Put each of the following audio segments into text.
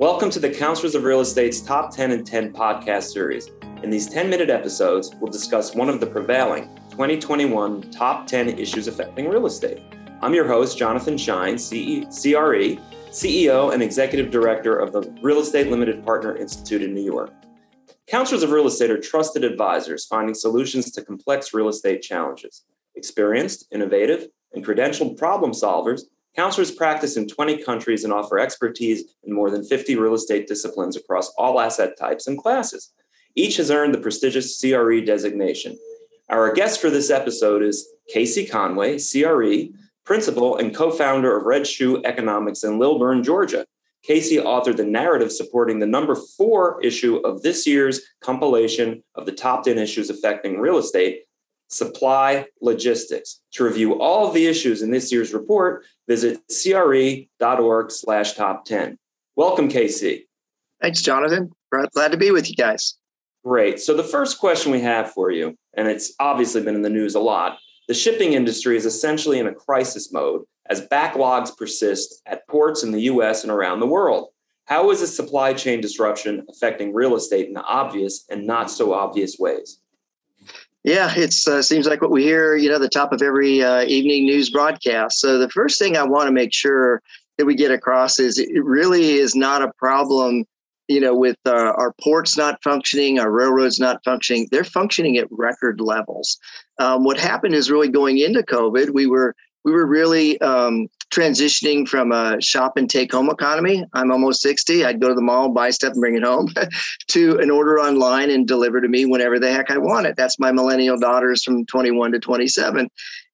Welcome to the Counselors of Real Estate's Top 10 and 10 podcast series. In these 10 minute episodes, we'll discuss one of the prevailing 2021 top 10 issues affecting real estate. I'm your host, Jonathan Shine, CE, CRE, CEO and Executive Director of the Real Estate Limited Partner Institute in New York. Counselors of real estate are trusted advisors finding solutions to complex real estate challenges. Experienced, innovative, and credentialed problem solvers, counselors practice in 20 countries and offer expertise in more than 50 real estate disciplines across all asset types and classes. Each has earned the prestigious CRE designation. Our guest for this episode is Casey Conway, CRE, principal and co founder of Red Shoe Economics in Lilburn, Georgia. Casey authored the narrative supporting the number four issue of this year's compilation of the top 10 issues affecting real estate, supply logistics. To review all of the issues in this year's report, visit cre.org slash top 10. Welcome, Casey. Thanks, Jonathan. Glad to be with you guys. Great. So the first question we have for you, and it's obviously been in the news a lot, the shipping industry is essentially in a crisis mode as backlogs persist at ports in the US and around the world. How is this supply chain disruption affecting real estate in obvious and not so obvious ways? Yeah, it uh, seems like what we hear, you know, the top of every uh, evening news broadcast. So the first thing I want to make sure that we get across is it really is not a problem, you know, with uh, our ports not functioning, our railroads not functioning. They're functioning at record levels. Um, what happened is really going into COVID, we were we were really um, transitioning from a shop and take home economy. I'm almost 60. I'd go to the mall, buy stuff, and bring it home to an order online and deliver to me whenever the heck I want it. That's my millennial daughters from 21 to 27.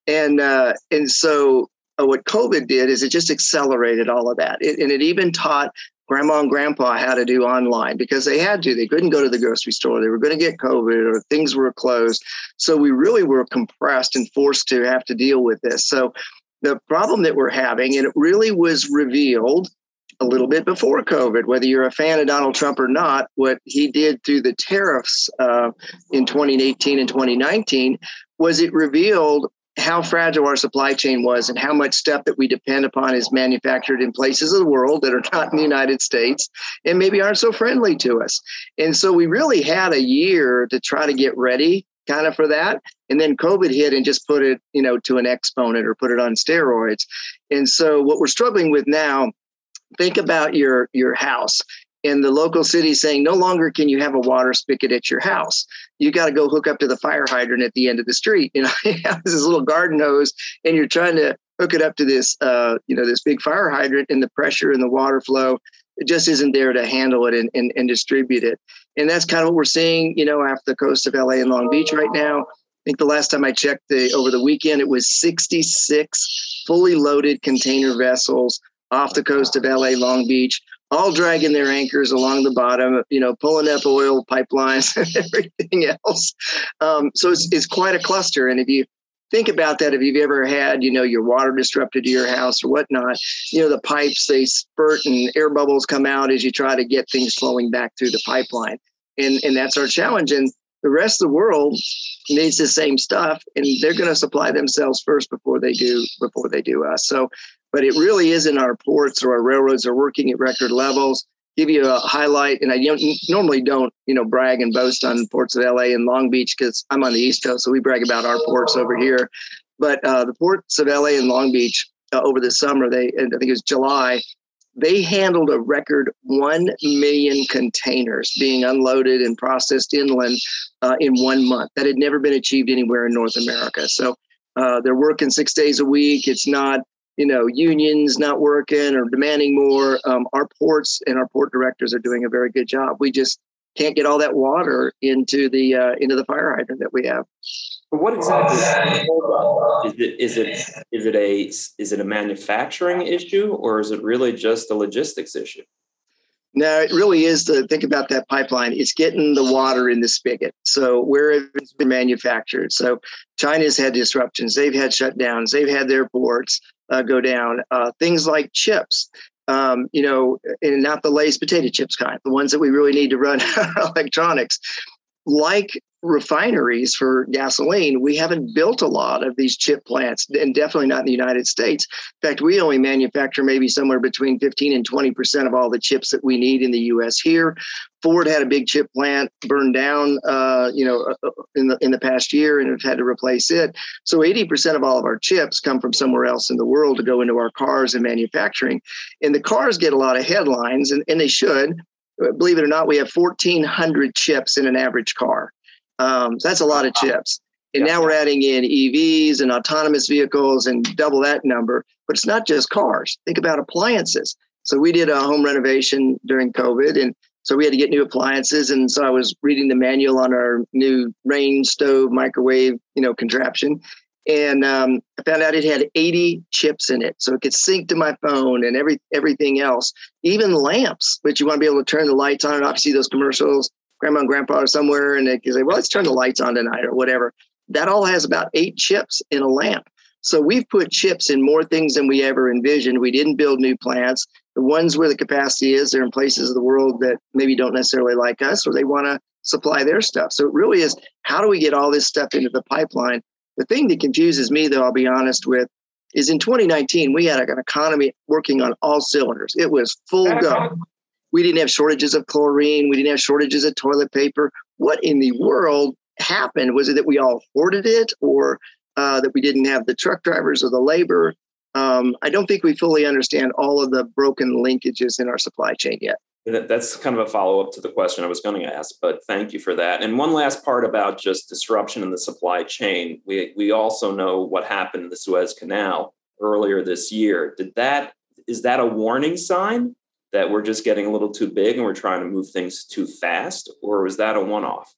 And, uh, and so uh, what COVID did is it just accelerated all of that. It, and it even taught grandma and grandpa how to do online because they had to. They couldn't go to the grocery store. They were going to get COVID or things were closed. So we really were compressed and forced to have to deal with this. So the problem that we're having, and it really was revealed a little bit before COVID, whether you're a fan of Donald Trump or not, what he did through the tariffs uh, in 2018 and 2019 was it revealed how fragile our supply chain was and how much stuff that we depend upon is manufactured in places of the world that are not in the United States and maybe aren't so friendly to us. And so we really had a year to try to get ready kind of for that. And then COVID hit and just put it, you know, to an exponent or put it on steroids. And so what we're struggling with now, think about your your house and the local city saying no longer can you have a water spigot at your house. You got to go hook up to the fire hydrant at the end of the street. You know, have this little garden hose and you're trying to hook it up to this uh, you know, this big fire hydrant and the pressure and the water flow it just isn't there to handle it and, and, and distribute it. And that's kind of what we're seeing, you know, off the coast of LA and Long Beach right now. I think the last time I checked the over the weekend, it was 66 fully loaded container vessels off the coast of LA, Long Beach, all dragging their anchors along the bottom, you know, pulling up oil pipelines and everything else. Um, so it's, it's quite a cluster. And if you think about that if you've ever had you know your water disrupted to your house or whatnot you know the pipes they spurt and air bubbles come out as you try to get things flowing back through the pipeline and and that's our challenge and the rest of the world needs the same stuff and they're going to supply themselves first before they do before they do us so but it really isn't our ports or our railroads are working at record levels give you a highlight, and I don't, normally don't, you know, brag and boast on ports of LA and Long Beach because I'm on the East Coast, so we brag about our ports over here. But uh, the ports of LA and Long Beach uh, over the summer, they I think it was July, they handled a record 1 million containers being unloaded and processed inland uh, in one month. That had never been achieved anywhere in North America. So uh, they're working six days a week. It's not you know unions not working or demanding more um, our ports and our port directors are doing a very good job we just can't get all that water into the uh, into the fire hydrant that we have what exactly is it is it is it a is it a manufacturing issue or is it really just a logistics issue no, it really is to think about that pipeline. It's getting the water in the spigot. So where it's been manufactured. So China's had disruptions. They've had shutdowns. They've had their ports uh, go down. Uh, things like chips, um, you know, and not the Lay's potato chips kind, the ones that we really need to run electronics. Like refineries for gasoline, we haven't built a lot of these chip plants, and definitely not in the United States. In fact, we only manufacture maybe somewhere between 15 and 20 percent of all the chips that we need in the U.S. here. Ford had a big chip plant burned down, uh, you know, uh, uh, in the in the past year, and have had to replace it. So 80 percent of all of our chips come from somewhere else in the world to go into our cars and manufacturing. And the cars get a lot of headlines, and, and they should. Believe it or not, we have 1,400 chips in an average car. Um, so that's a lot of chips. And yeah. now we're adding in EVs and autonomous vehicles and double that number. But it's not just cars. Think about appliances. So we did a home renovation during COVID, and so we had to get new appliances. And so I was reading the manual on our new range stove microwave, you know, contraption, and um, I found out it had 80 chips in it, so it could sync to my phone and every everything else, even lamps. But you want to be able to turn the lights on. And obviously, those commercials grandma and grandpa are somewhere and they can say, well, let's turn the lights on tonight or whatever. That all has about eight chips in a lamp. So we've put chips in more things than we ever envisioned. We didn't build new plants. The ones where the capacity is, they're in places of the world that maybe don't necessarily like us or they want to supply their stuff. So it really is how do we get all this stuff into the pipeline? The thing that confuses me, though, I'll be honest with, is in 2019, we had an economy working on all cylinders. It was full go. We didn't have shortages of chlorine. We didn't have shortages of toilet paper. What in the world happened? Was it that we all hoarded it or uh, that we didn't have the truck drivers or the labor? Um, I don't think we fully understand all of the broken linkages in our supply chain yet. That's kind of a follow up to the question I was going to ask, but thank you for that. And one last part about just disruption in the supply chain. We, we also know what happened in the Suez Canal earlier this year. Did that is that a warning sign that we're just getting a little too big and we're trying to move things too fast, or was that a one off?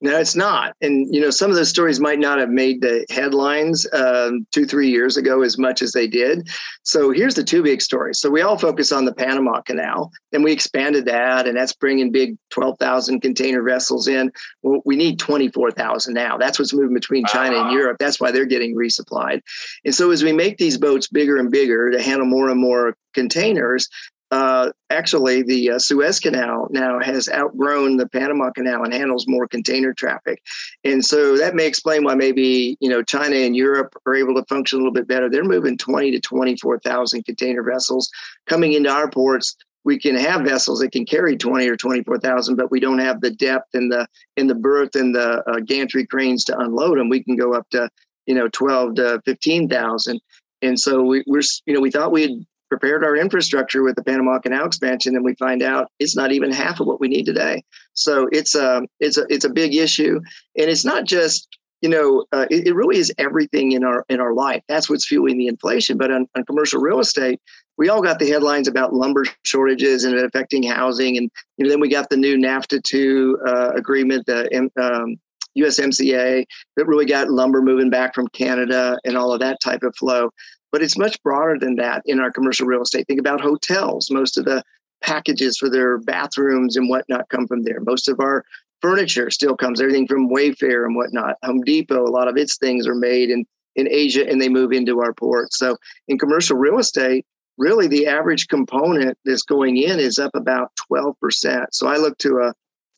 No, it's not. And, you know, some of those stories might not have made the headlines um, two, three years ago as much as they did. So here's the two big stories. So we all focus on the Panama Canal and we expanded that, and that's bringing big 12,000 container vessels in. Well, we need 24,000 now. That's what's moving between China and Europe. That's why they're getting resupplied. And so as we make these boats bigger and bigger to handle more and more containers, uh, actually, the uh, Suez Canal now has outgrown the Panama Canal and handles more container traffic, and so that may explain why maybe you know China and Europe are able to function a little bit better. They're moving twenty to twenty four thousand container vessels coming into our ports. We can have vessels that can carry twenty or twenty four thousand, but we don't have the depth and the in the berth and the uh, gantry cranes to unload them. We can go up to you know twelve to fifteen thousand. And so we, we're, you know, we thought we had prepared our infrastructure with the Panama Canal expansion, and we find out it's not even half of what we need today. So it's a um, it's a it's a big issue, and it's not just you know uh, it, it, really is everything in our in our life. That's what's fueling the inflation. But on, on commercial real estate, we all got the headlines about lumber shortages and it affecting housing, and you know then we got the new NAFTA two uh, agreement, the um, USMCA that really got lumber moving back from Canada and all of that type of flow but it's much broader than that in our commercial real estate. Think about hotels. Most of the packages for their bathrooms and whatnot come from there. Most of our furniture still comes, everything from Wayfair and whatnot. Home Depot, a lot of its things are made in, in Asia and they move into our port. So in commercial real estate, really the average component that's going in is up about 12%. So I look to a,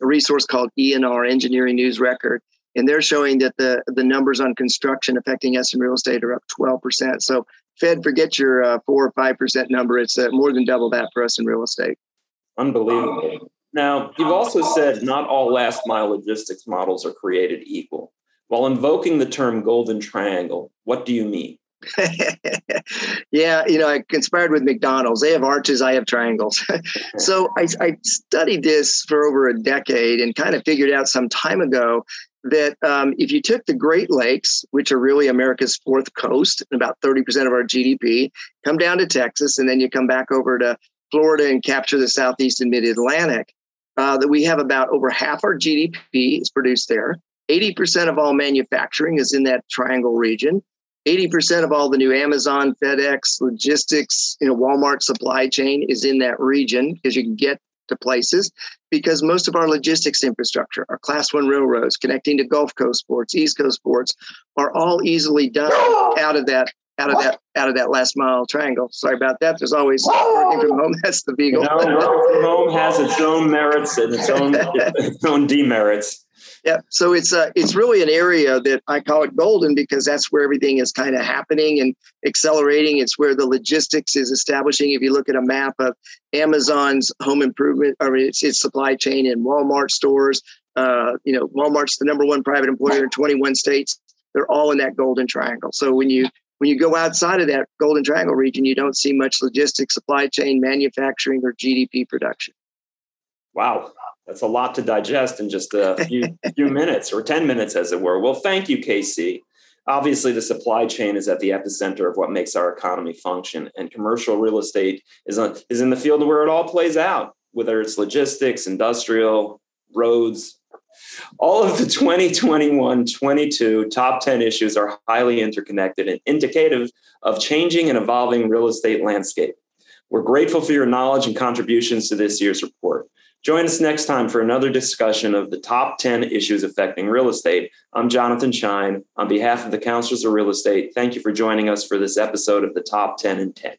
a resource called ENR, Engineering News Record, and they're showing that the the numbers on construction affecting us in real estate are up 12%. So Fed, forget your uh, four or five percent number. It's uh, more than double that for us in real estate. Unbelievable. Now, you've also said not all last mile logistics models are created equal. While invoking the term golden triangle, what do you mean? yeah, you know, I conspired with McDonald's. They have arches, I have triangles. so I, I, studied this for over a decade and kind of figured out some time ago that um, if you took the Great Lakes, which are really America's fourth coast, about 30% of our GDP, come down to Texas, and then you come back over to Florida and capture the Southeast and Mid Atlantic, uh, that we have about over half our GDP is produced there. 80% of all manufacturing is in that triangle region. 80% of all the new Amazon, FedEx, logistics, you know, Walmart supply chain is in that region because you can get to places because most of our logistics infrastructure, our class one railroads connecting to Gulf Coast ports, East Coast ports, are all easily done out of that out of that out of that last mile triangle. Sorry about that. There's always working from home. That's the beagle. You know, working from home has its own merits and its own its own demerits. Yeah, so it's uh, it's really an area that I call it golden because that's where everything is kind of happening and accelerating. It's where the logistics is establishing. If you look at a map of Amazon's home improvement, or its, its supply chain in Walmart stores, uh, you know, Walmart's the number one private employer in 21 states. They're all in that golden triangle. So when you when you go outside of that golden triangle region, you don't see much logistics, supply chain, manufacturing, or GDP production. Wow, that's a lot to digest in just a few, few minutes or 10 minutes, as it were. Well, thank you, Casey. Obviously, the supply chain is at the epicenter of what makes our economy function, and commercial real estate is, on, is in the field where it all plays out, whether it's logistics, industrial, roads. All of the 2021 22 top 10 issues are highly interconnected and indicative of changing and evolving real estate landscape. We're grateful for your knowledge and contributions to this year's report. Join us next time for another discussion of the top 10 issues affecting real estate. I'm Jonathan Shine. On behalf of the Counselors of Real Estate, thank you for joining us for this episode of the Top 10 and 10.